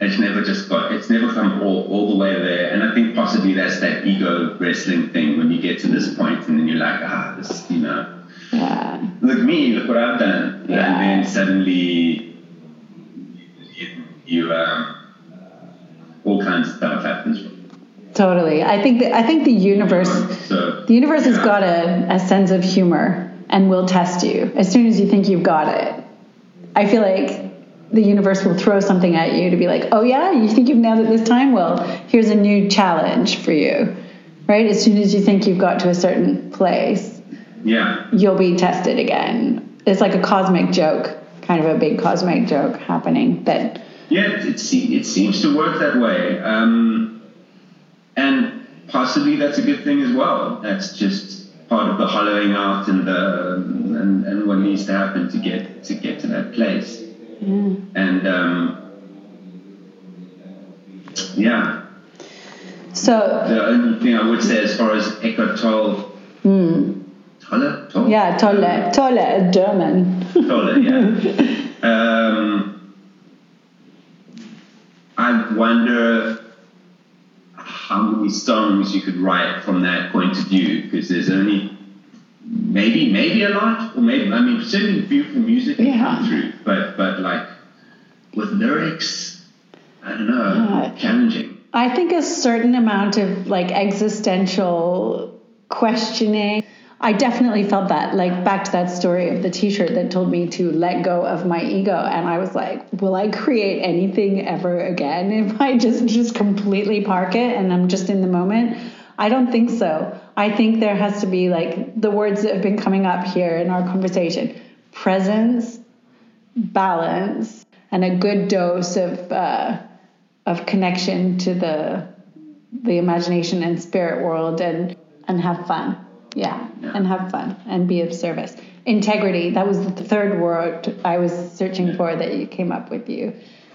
it's never just got, it's never come all, all the way there. And I think possibly that's that ego wrestling thing when you get to this point and then you're like, ah, this, you know, yeah. look me, look what I've done. Yeah. And then suddenly you, you um, all kinds of stuff happens. Totally. I think that I think the universe the universe has got a, a sense of humor and will test you as soon as you think you've got it. I feel like the universe will throw something at you to be like, oh yeah, you think you've nailed it this time? Well, here's a new challenge for you, right? As soon as you think you've got to a certain place, Yeah. you'll be tested again. It's like a cosmic joke, kind of a big cosmic joke happening that, Yeah, it, it, se- it seems to work that way. Um, and possibly that's a good thing as well. That's just part of the hollowing out and the and, and what needs to happen to get to get to that place. And um, yeah, so the only thing I would say as far as Eckhart Tolle, Tolle, Tolle, yeah, Tolle, Tolle, German. Tolle, yeah. um, I wonder how many songs you could write from that point of view, because there's only maybe maybe a lot, or maybe I mean certainly beautiful music Yeah. come through, but but like with lyrics, I don't know, Yeah. challenging. I think a certain amount of like existential questioning. I definitely felt that, like back to that story of the T-shirt that told me to let go of my ego, and I was like, "Will I create anything ever again if I just just completely park it and I'm just in the moment?" I don't think so. I think there has to be like the words that have been coming up here in our conversation: presence, balance, and a good dose of. Uh, of connection to the the imagination and spirit world and and have fun yeah, Yeah. and have fun and be of service. Integrity that was the third word i was searching for that you came up with you.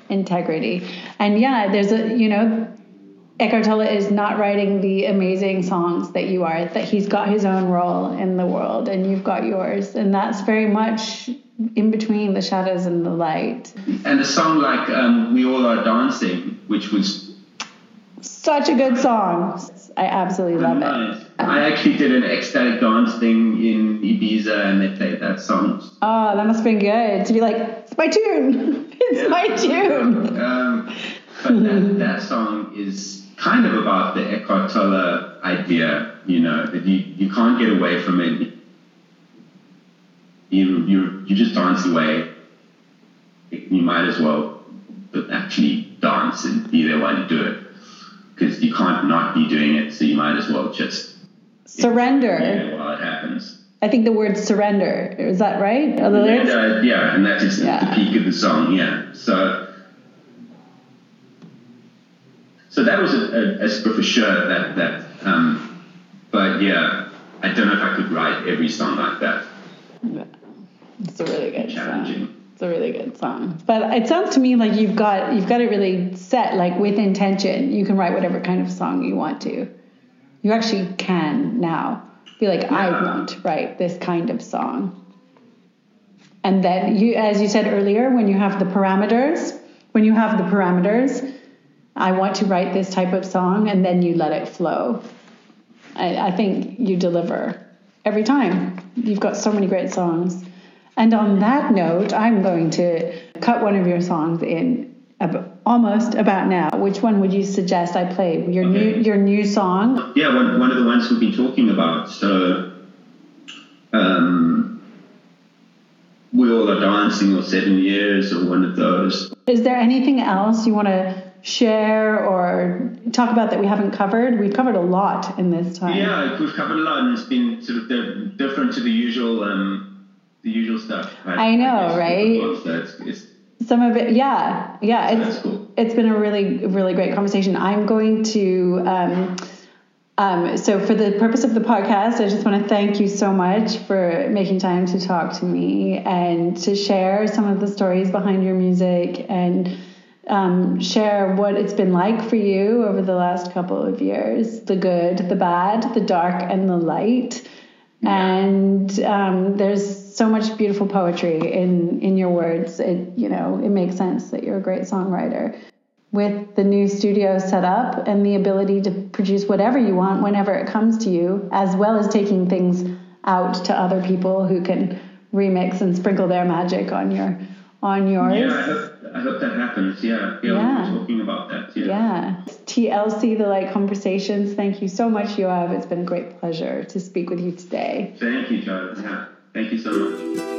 Integrity. And yeah there's a you know Eckhart Tolle is not writing the amazing songs that you are that he's got his own role in the world and you've got yours. And that's very much in between the shadows and the light. And a song like um, "We All Are Dancing," which was Such a good song. I absolutely love nice. it. I actually did an ecstatic dance thing in Ibiza, and they played that song. Oh, that must have been good to be like, it's my tune. It's my tune. Um, but that, that song is kind of about the Eckhart Tolle idea, you know, that you, you can't get away from it. You, you, you just dance away. You might as well actually dance and be there while you do it. Because you can't not be doing it, so you might as well just Surrender. yeah, while it happens. I think the word surrender. Is that right? Are the lyrics? And, uh, yeah, and that is Yeah. the peak of the song. Yeah, so so that was a, a, a a shirt that that. Um, but yeah, I don't know if I could write every song like that. It's a really good song. It's a really good song. But it sounds to me like you've got you've got it really set, like with intention. You can write whatever kind of song you want to. You actually can now be like, I want to write this kind of song. And then you as you said earlier, when you have the parameters, when you have the parameters, I want to write this type of song, and then you let it flow. I, I think you deliver every time. You've got so many great songs. And on that note, I'm going to cut one of your songs in ab- almost about now. Which one would you suggest I play? Your new your new song? Yeah, one, one of the ones we've been talking about. So, um, we all are dancing, or seven years, or one of those. Is there anything else you want to share or talk about that we haven't covered? We've covered a lot in this time. Yeah, we've covered a lot, and it's been sort of different to the usual, um, the usual stuff. I know, guess, right? It's, Some of it, yeah, yeah. It's cool. it's been a really really great conversation. I'm going to. Um, um, so for the purpose of the podcast, I just want to thank you so much for making time to talk to me and to share some of the stories behind your music and um, share what it's been like for you over the last couple of years the good, the bad, the dark, and the light. And um, there's so much beautiful poetry in, in your words. It, you know, it makes sense that you're a great songwriter with the new studio set up and the ability to produce whatever you want whenever it comes to you, as well as taking things out to other people who can remix and sprinkle their magic on your on yours. yeah, I hope, I hope that happens. Yeah, yeah, Yeah. we were talking about that. Yeah. Yeah. TLC, the Light Conversations. Thank you so much, Yoav. It's been a great pleasure to speak with you today. Thank you, Charlotte. Thank you so much.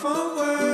One